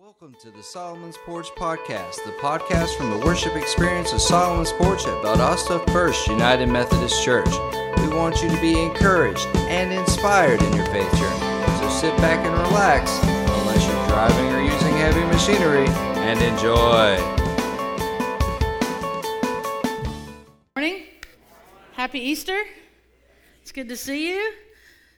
Welcome to the Solomon's Porch Podcast, the podcast from the worship experience of Solomon's Porch at Valdosta First United Methodist Church. We want you to be encouraged and inspired in your faith journey. So sit back and relax, unless you're driving or using heavy machinery, and enjoy. Morning. Happy Easter. It's good to see you.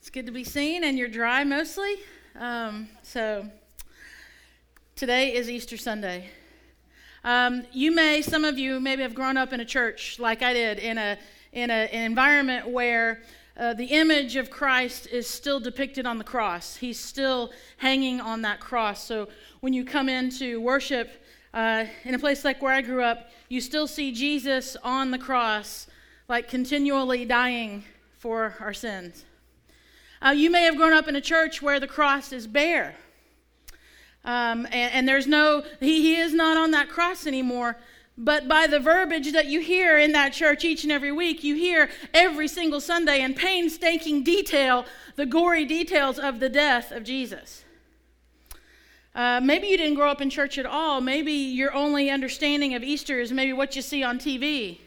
It's good to be seen, and you're dry mostly. Um, so, today is Easter Sunday. Um, you may, some of you, maybe have grown up in a church like I did, in, a, in a, an environment where uh, the image of Christ is still depicted on the cross. He's still hanging on that cross. So, when you come into worship uh, in a place like where I grew up, you still see Jesus on the cross, like continually dying for our sins. Uh, you may have grown up in a church where the cross is bare. Um, and, and, there's no, he, he is not on that cross anymore. But by the verbiage that you hear in that church each and every week, you hear every single Sunday in painstaking detail the gory details of the death of Jesus. Uh, maybe you didn't grow up in church at all. Maybe your only understanding of Easter is maybe what you see on TV.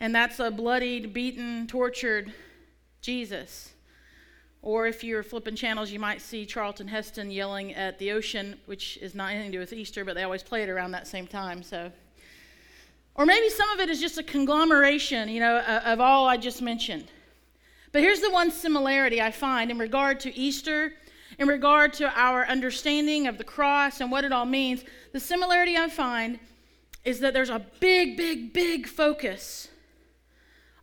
And that's a bloodied, beaten, tortured Jesus. Or if you're flipping channels, you might see Charlton Heston yelling at the ocean, which is not anything to do with Easter, but they always play it around that same time. So, or maybe some of it is just a conglomeration, you know, of all I just mentioned. But here's the one similarity I find in regard to Easter, in regard to our understanding of the cross and what it all means. The similarity I find is that there's a big, big, big focus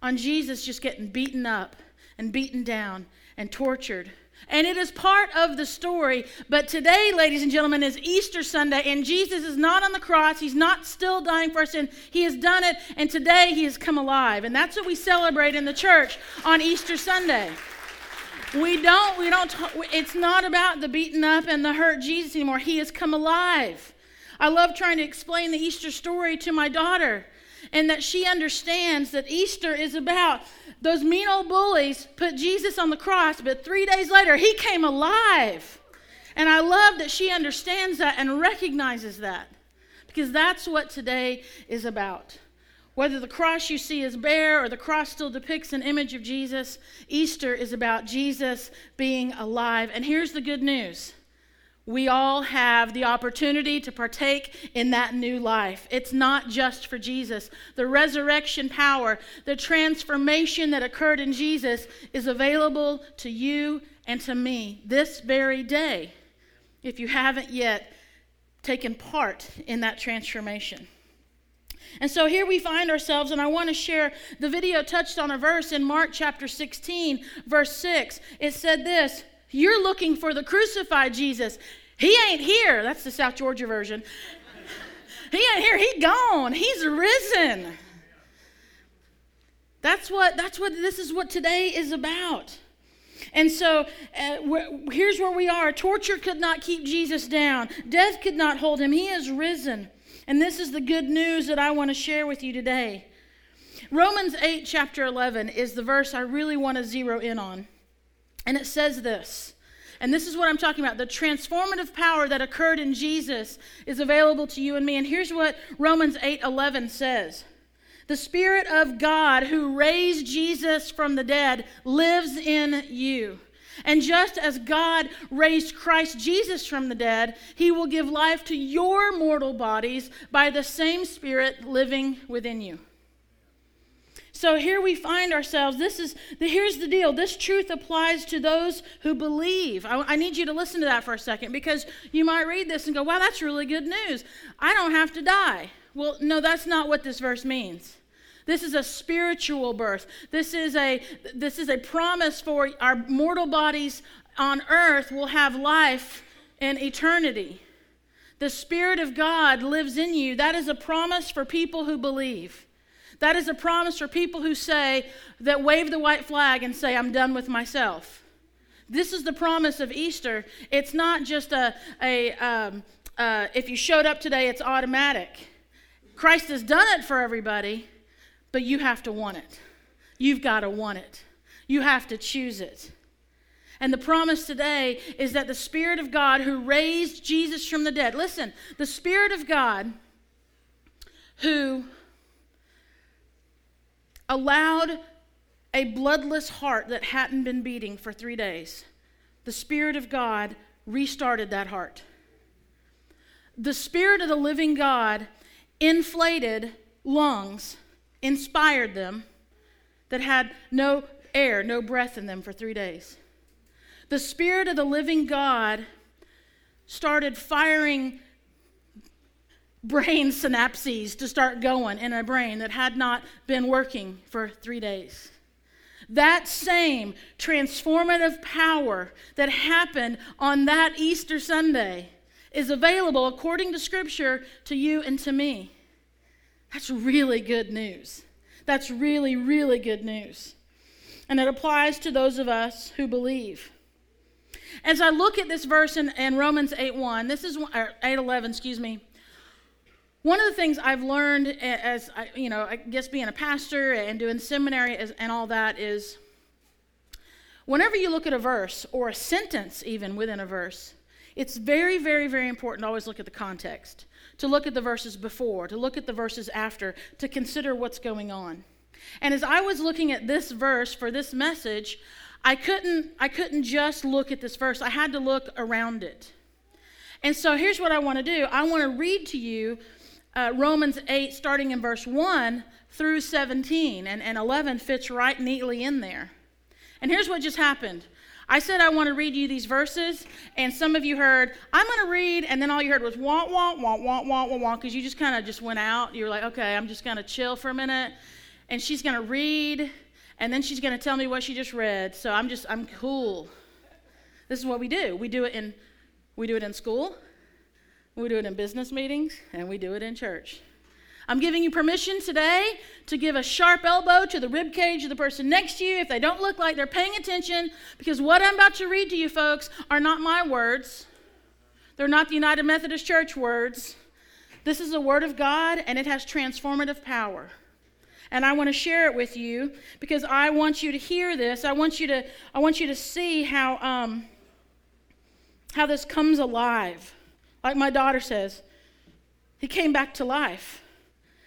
on Jesus just getting beaten up and beaten down and tortured. And it is part of the story. But today, ladies and gentlemen, is Easter Sunday, and Jesus is not on the cross. He's not still dying for our sin. He has done it, and today he has come alive. And that's what we celebrate in the church on Easter Sunday. We don't, we don't, it's not about the beaten up and the hurt Jesus anymore. He has come alive. I love trying to explain the Easter story to my daughter and that she understands that Easter is about those mean old bullies put Jesus on the cross, but three days later, he came alive. And I love that she understands that and recognizes that because that's what today is about. Whether the cross you see is bare or the cross still depicts an image of Jesus, Easter is about Jesus being alive. And here's the good news we all have the opportunity to partake in that new life. It's not just for Jesus. The resurrection power, the transformation that occurred in Jesus is available to you and to me this very day if you haven't yet taken part in that transformation. And so here we find ourselves, and I want to share the video touched on a verse in Mark chapter 16, verse 6. It said this you're looking for the crucified Jesus. He ain't here. That's the South Georgia version. he ain't here. He gone. He's risen. That's what that's what this is what today is about. And so uh, here's where we are. Torture could not keep Jesus down. Death could not hold him. He is risen. And this is the good news that I want to share with you today. Romans 8 chapter 11 is the verse I really want to zero in on. And it says this and this is what I'm talking about. The transformative power that occurred in Jesus is available to you and me. And here's what Romans 8:11 says. The Spirit of God who raised Jesus from the dead lives in you. And just as God raised Christ Jesus from the dead, he will give life to your mortal bodies by the same Spirit living within you. So here we find ourselves. This is the, here's the deal. This truth applies to those who believe. I, I need you to listen to that for a second because you might read this and go, "Wow, that's really good news. I don't have to die." Well, no, that's not what this verse means. This is a spiritual birth. This is a this is a promise for our mortal bodies on earth will have life in eternity. The Spirit of God lives in you. That is a promise for people who believe. That is a promise for people who say, that wave the white flag and say, I'm done with myself. This is the promise of Easter. It's not just a, a um, uh, if you showed up today, it's automatic. Christ has done it for everybody, but you have to want it. You've got to want it. You have to choose it. And the promise today is that the Spirit of God who raised Jesus from the dead, listen, the Spirit of God who allowed a bloodless heart that hadn't been beating for three days, the Spirit of God restarted that heart. The Spirit of the living God inflated lungs, inspired them that had no air, no breath in them for three days. The Spirit of the living God started firing brain synapses to start going in a brain that had not been working for three days. That same transformative power that happened on that Easter Sunday is available, according to Scripture, to you and to me. That's really good news. That's really, really good news. And it applies to those of us who believe. As I look at this verse in, in Romans 8 1, this is 8 11, excuse me. One of the things I've learned as, you know, I guess being a pastor and doing seminary and all that is whenever you look at a verse or a sentence, even within a verse, it's very, very, very important to always look at the context, to look at the verses before, to look at the verses after, to consider what's going on. And as I was looking at this verse for this message, I couldn't, I couldn't just look at this verse, I had to look around it. And so here's what I want to do I want to read to you uh, Romans 8, starting in verse 1 through 17, and, and 11 fits right neatly in there. And here's what just happened. I said I want to read you these verses, and some of you heard, I'm going to read, and then all you heard was wah, wah, wah, wah, wah, wah, wah, because you just kind of just went out. You were like, okay, I'm just going to chill for a minute. And she's going to read, and then she's going to tell me what she just read. So I'm just, I'm cool. This is what we do. We do it in, we do it in school, we do it in business meetings, and we do it in church. I'm giving you permission today to give a sharp elbow to the rib cage of the person next to you if they don't look like they're paying attention, because what I'm about to read to you folks are not my words. They're not the United Methodist Church words. This is the Word of God, and it has transformative power. And I want to share it with you because I want you to hear this. I want you to, I want you to see how, um, how this comes alive. Like my daughter says, he came back to life.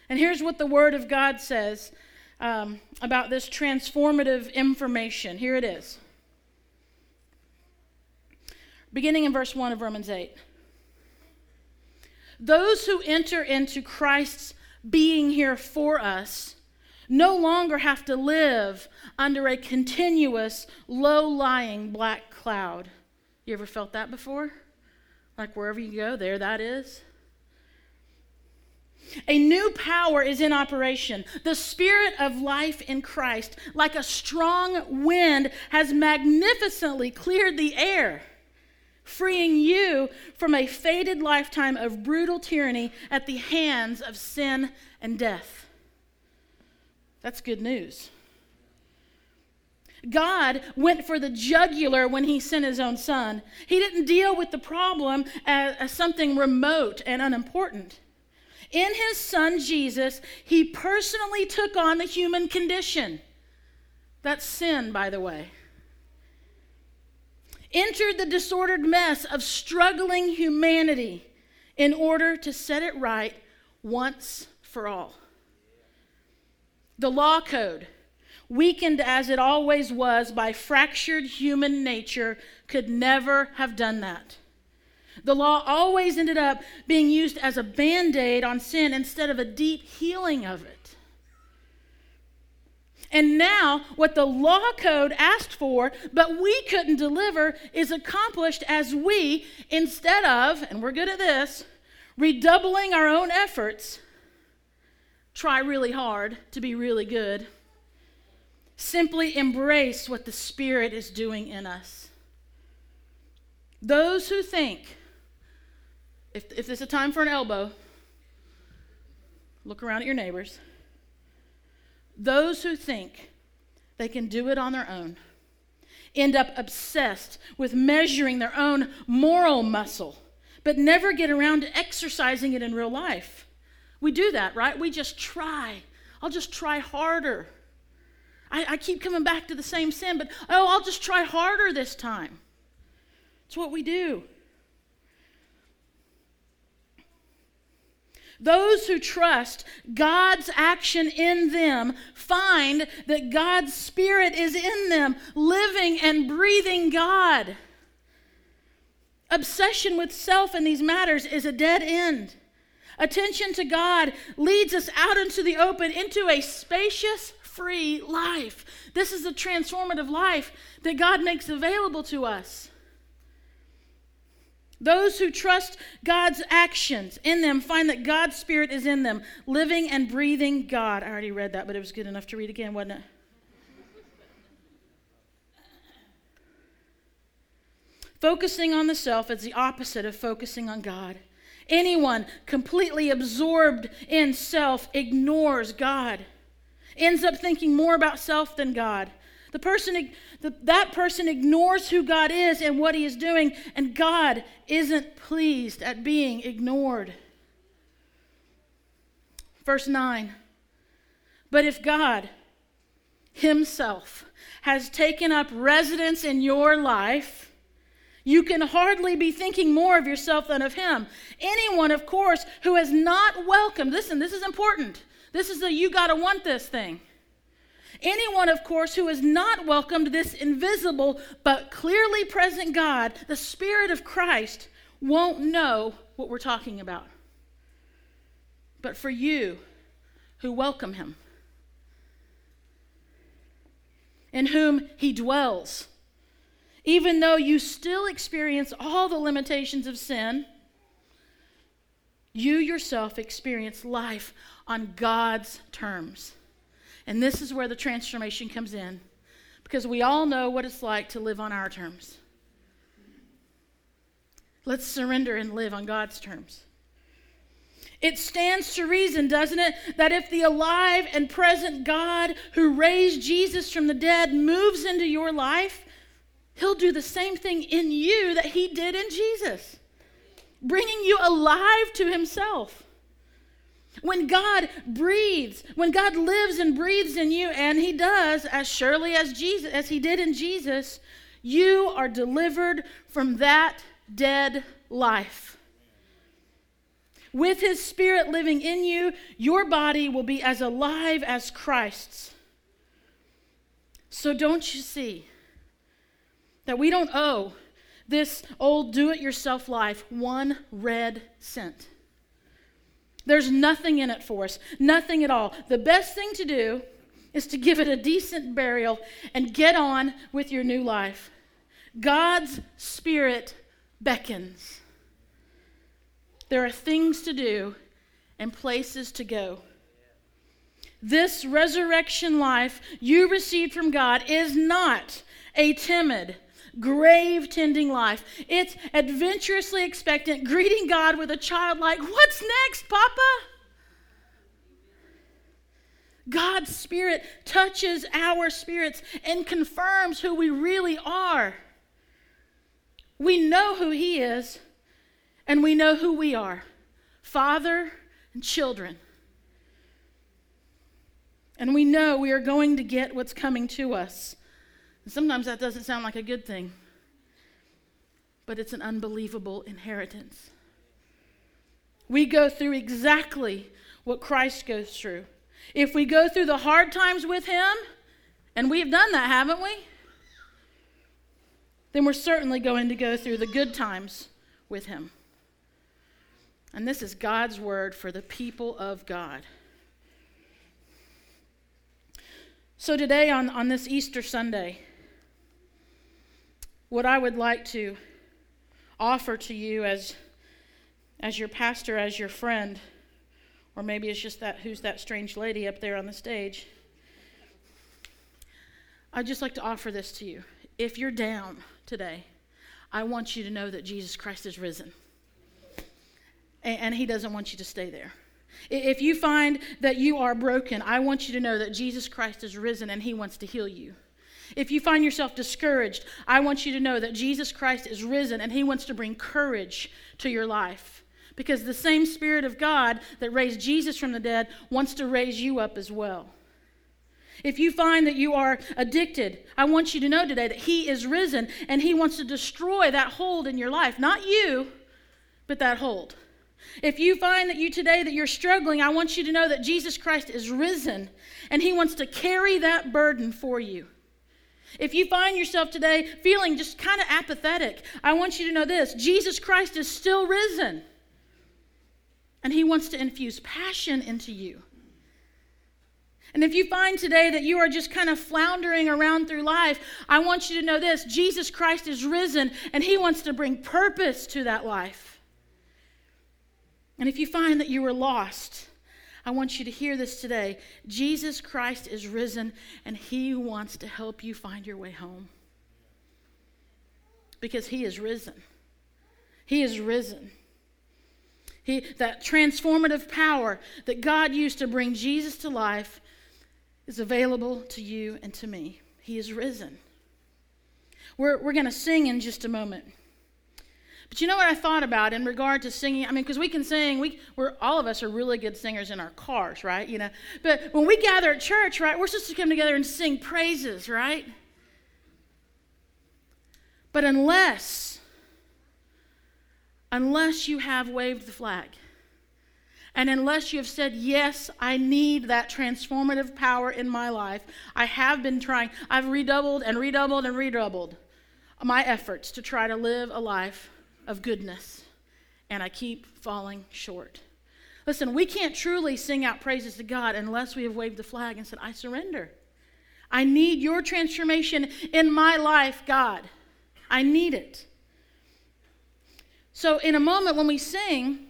And here's what the Word of God says um, about this transformative information. Here it is. Beginning in verse 1 of Romans 8. Those who enter into Christ's being here for us no longer have to live under a continuous, low lying black cloud. You ever felt that before? Like wherever you go, there that is. A new power is in operation. The spirit of life in Christ, like a strong wind, has magnificently cleared the air, freeing you from a faded lifetime of brutal tyranny at the hands of sin and death. That's good news. God went for the jugular when he sent his own son. He didn't deal with the problem as, as, something remote and unimportant. In his son Jesus, he personally took on the human condition. That's sin, by the way. Entered the disordered mess of struggling humanity in order to set it right once for all. The law code weakened as it always was by fractured human nature, could never have done that. The law always ended up being used as a band aid on sin instead of a deep healing of it. And now, what the law code asked for, but we couldn't deliver, is accomplished as we, instead of, and we're good at this, redoubling our own efforts, try really hard to be really good Simply embrace what the Spirit is doing in us. Those who think, if, if there's a time for an elbow, look around at your neighbors. Those who think they can do it on their own end up obsessed with measuring their own moral muscle, but never get around to exercising it in real life. We do that, right? We just try. I'll just try harder. I, I keep coming back to the same sin, but oh, I'll just try harder this time. It's what we do. Those who trust God's action in them find that God's Spirit is in them, living and breathing God. Obsession with self in these matters is a dead end. Attention to God leads us out into the open, into a spacious, free life. This is the transformative life that God makes available to us. Those who trust God's actions in them find that God's Spirit is in them, living and breathing God. I already read that, but it was good enough to read again, wasn't it? Focusing on the self is the opposite of focusing on God. Anyone completely absorbed in self ignores God, ends up thinking more about self than God. The person, that person ignores who God is and what he is doing, and God isn't pleased at being ignored. Verse 9 But if God Himself has taken up residence in your life, you can hardly be thinking more of yourself than of Him. Anyone, of course, who has not welcomed, listen, this is important. This is the you gotta want this thing. Anyone, of course, who has not welcomed this invisible but clearly present God, the Spirit of Christ, won't know what we're talking about. But for you who welcome Him, in whom He dwells, even though you still experience all the limitations of sin, you yourself experience life on God's terms. And this is where the transformation comes in because we all know what it's like to live on our terms. Let's surrender and live on God's terms. It stands to reason, doesn't it, that if the alive and present God who raised Jesus from the dead moves into your life, he'll do the same thing in you that he did in Jesus, bringing you alive to himself. When God breathes, when God lives and breathes in you, and He does as surely as Jesus, as He did in Jesus, you are delivered from that dead life. With His Spirit living in you, your body will be as alive as Christ's. So don't you see that we don't owe this old do it yourself life one red cent? There's nothing in it for us, nothing at all. The best thing to do is to give it a decent burial and get on with your new life. God's Spirit beckons. There are things to do and places to go. This resurrection life you received from God is not a timid, grave tending life. It's adventurously expectant, greeting God with a childlike, What's next, Papa? God's Spirit touches our spirits and confirms who we really are. We know who He is, and we know who we are Father and children. And we know we are going to get what's coming to us. Sometimes that doesn't sound like a good thing, but it's an unbelievable inheritance. We go through exactly what Christ goes through. If we go through the hard times with Him, and we've done that, haven't we? Then we're certainly going to go through the good times with Him. And this is God's word for the people of God. So, today on, on this Easter Sunday, what I would like to offer to you as, as your pastor, as your friend, or maybe it's just that who's that strange lady up there on the stage. I'd just like to offer this to you. If you're down today, I want you to know that Jesus Christ is risen. And, and He doesn't want you to stay there. If you find that you are broken, I want you to know that Jesus Christ is risen and He wants to heal you. If you find yourself discouraged, I want you to know that Jesus Christ is risen and he wants to bring courage to your life. Because the same Spirit of God that raised Jesus from the dead wants to raise you up as well. If you find that you are addicted, I want you to know today that He is risen and He wants to destroy that hold in your life. Not you, but that hold. If you find that you today that you're struggling, I want you to know that Jesus Christ is risen and he wants to carry that burden for you. If you find yourself today feeling just kind of apathetic, I want you to know this Jesus Christ is still risen. And he wants to infuse passion into you. And if you find today that you are just kind of floundering around through life, I want you to know this Jesus Christ is risen and he wants to bring purpose to that life. And if you find that you were lost, I want you to hear this today. Jesus Christ is risen, and He wants to help you find your way home. Because He is risen. He is risen. He, that transformative power that God used to bring Jesus to life is available to you and to me. He is risen. We're, we're going to sing in just a moment. But you know what I thought about in regard to singing? I mean, because we can sing, we, we're, all of us are really good singers in our cars, right? You know, but when we gather at church, right, we're supposed to come together and sing praises, right? But unless, unless you have waved the flag, and unless you have said, Yes, I need that transformative power in my life, I have been trying. I've redoubled and redoubled and redoubled my efforts to try to live a life of goodness, and I keep falling short. Listen, we can't truly sing out praises to God unless we have waved the flag and said, I surrender. I need your transformation in my life, God. I need it. So, in a moment when we sing,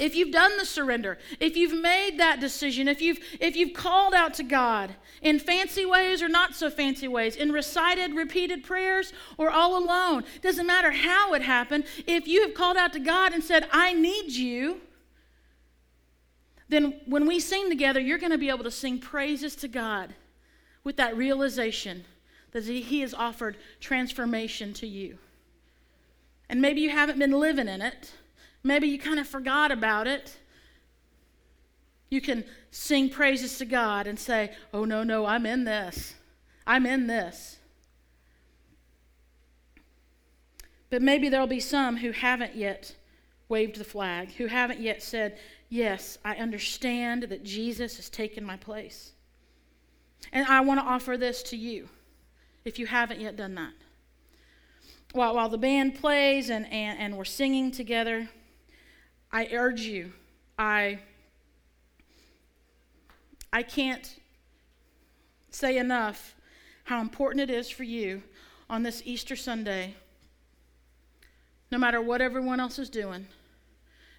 if you've done the surrender, if you've made that decision, if you've, if you've called out to God in fancy ways or not so fancy ways, in recited, repeated prayers or all alone, doesn't matter how it happened, if you have called out to God and said, I need you, then when we sing together, you're going to be able to sing praises to God with that realization that He has offered transformation to you. And maybe you haven't been living in it. Maybe you kind of forgot about it. You can sing praises to God and say, Oh, no, no, I'm in this. I'm in this. But maybe there'll be some who haven't yet waved the flag, who haven't yet said, Yes, I understand that Jesus has taken my place. And I want to offer this to you if you haven't yet done that. While, while the band plays and, and, and we're singing together, I urge you, I, I can't say enough how important it is for you on this Easter Sunday, no matter what everyone else is doing,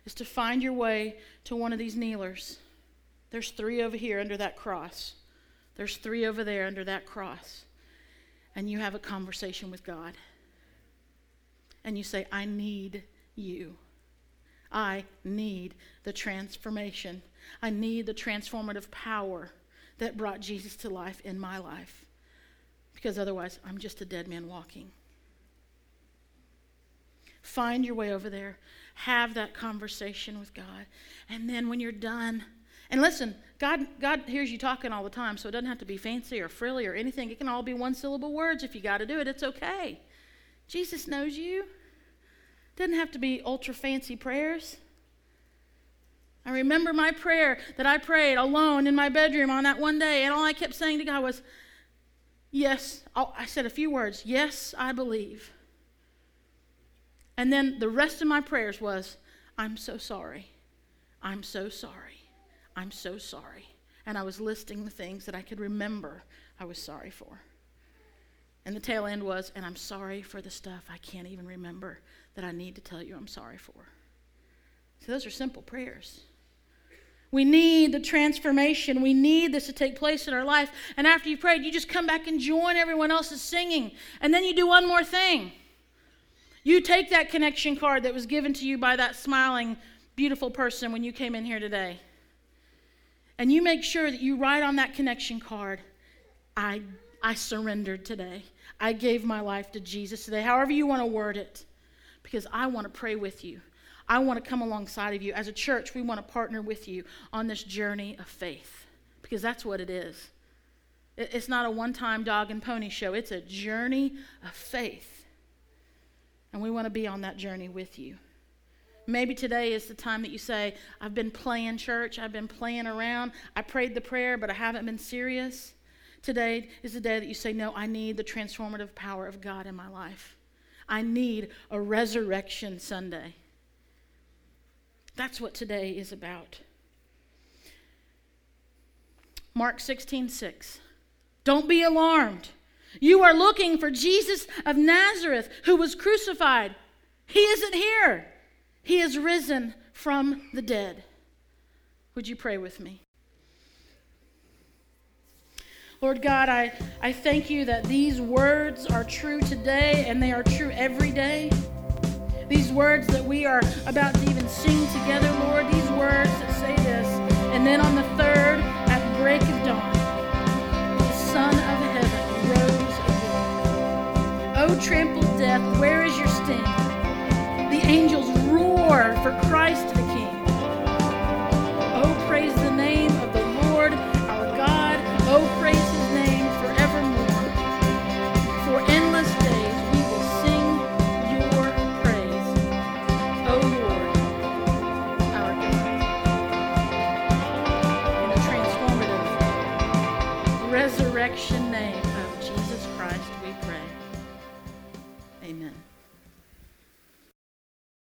is to find your way to one of these kneelers. There's three over here under that cross. There's three over there under that cross. And you have a conversation with God. And you say, I need you. I need the transformation. I need the transformative power that brought Jesus to life in my life. Because otherwise, I'm just a dead man walking. Find your way over there. Have that conversation with God. And then when you're done, and listen, God, God hears you talking all the time, so it doesn't have to be fancy or frilly or anything. It can all be one syllable words. If you got to do it, it's okay. Jesus knows you. Doesn't have to be ultra fancy prayers. I remember my prayer that I prayed alone in my bedroom on that one day, and all I kept saying to God was, Yes, oh, I said a few words, Yes, I believe. And then the rest of my prayers was, I'm so sorry. I'm so sorry. I'm so sorry. And I was listing the things that I could remember I was sorry for. And the tail end was, and I'm sorry for the stuff I can't even remember that I need to tell you I'm sorry for. So those are simple prayers. We need the transformation. We need this to take place in our life. And after you've prayed, you just come back and join everyone else's singing. And then you do one more thing. You take that connection card that was given to you by that smiling, beautiful person when you came in here today. And you make sure that you write on that connection card, I, I surrendered today. I gave my life to Jesus today, however you want to word it, because I want to pray with you. I want to come alongside of you. As a church, we want to partner with you on this journey of faith because that's what it is. It's not a one time dog and pony show, it's a journey of faith. And we want to be on that journey with you. Maybe today is the time that you say, I've been playing church, I've been playing around, I prayed the prayer, but I haven't been serious. Today is the day that you say, No, I need the transformative power of God in my life. I need a resurrection Sunday. That's what today is about. Mark 16, 6. Don't be alarmed. You are looking for Jesus of Nazareth who was crucified. He isn't here, he is risen from the dead. Would you pray with me? Lord God, I, I thank you that these words are true today and they are true every day. These words that we are about to even sing together, Lord, these words that say this. And then on the third,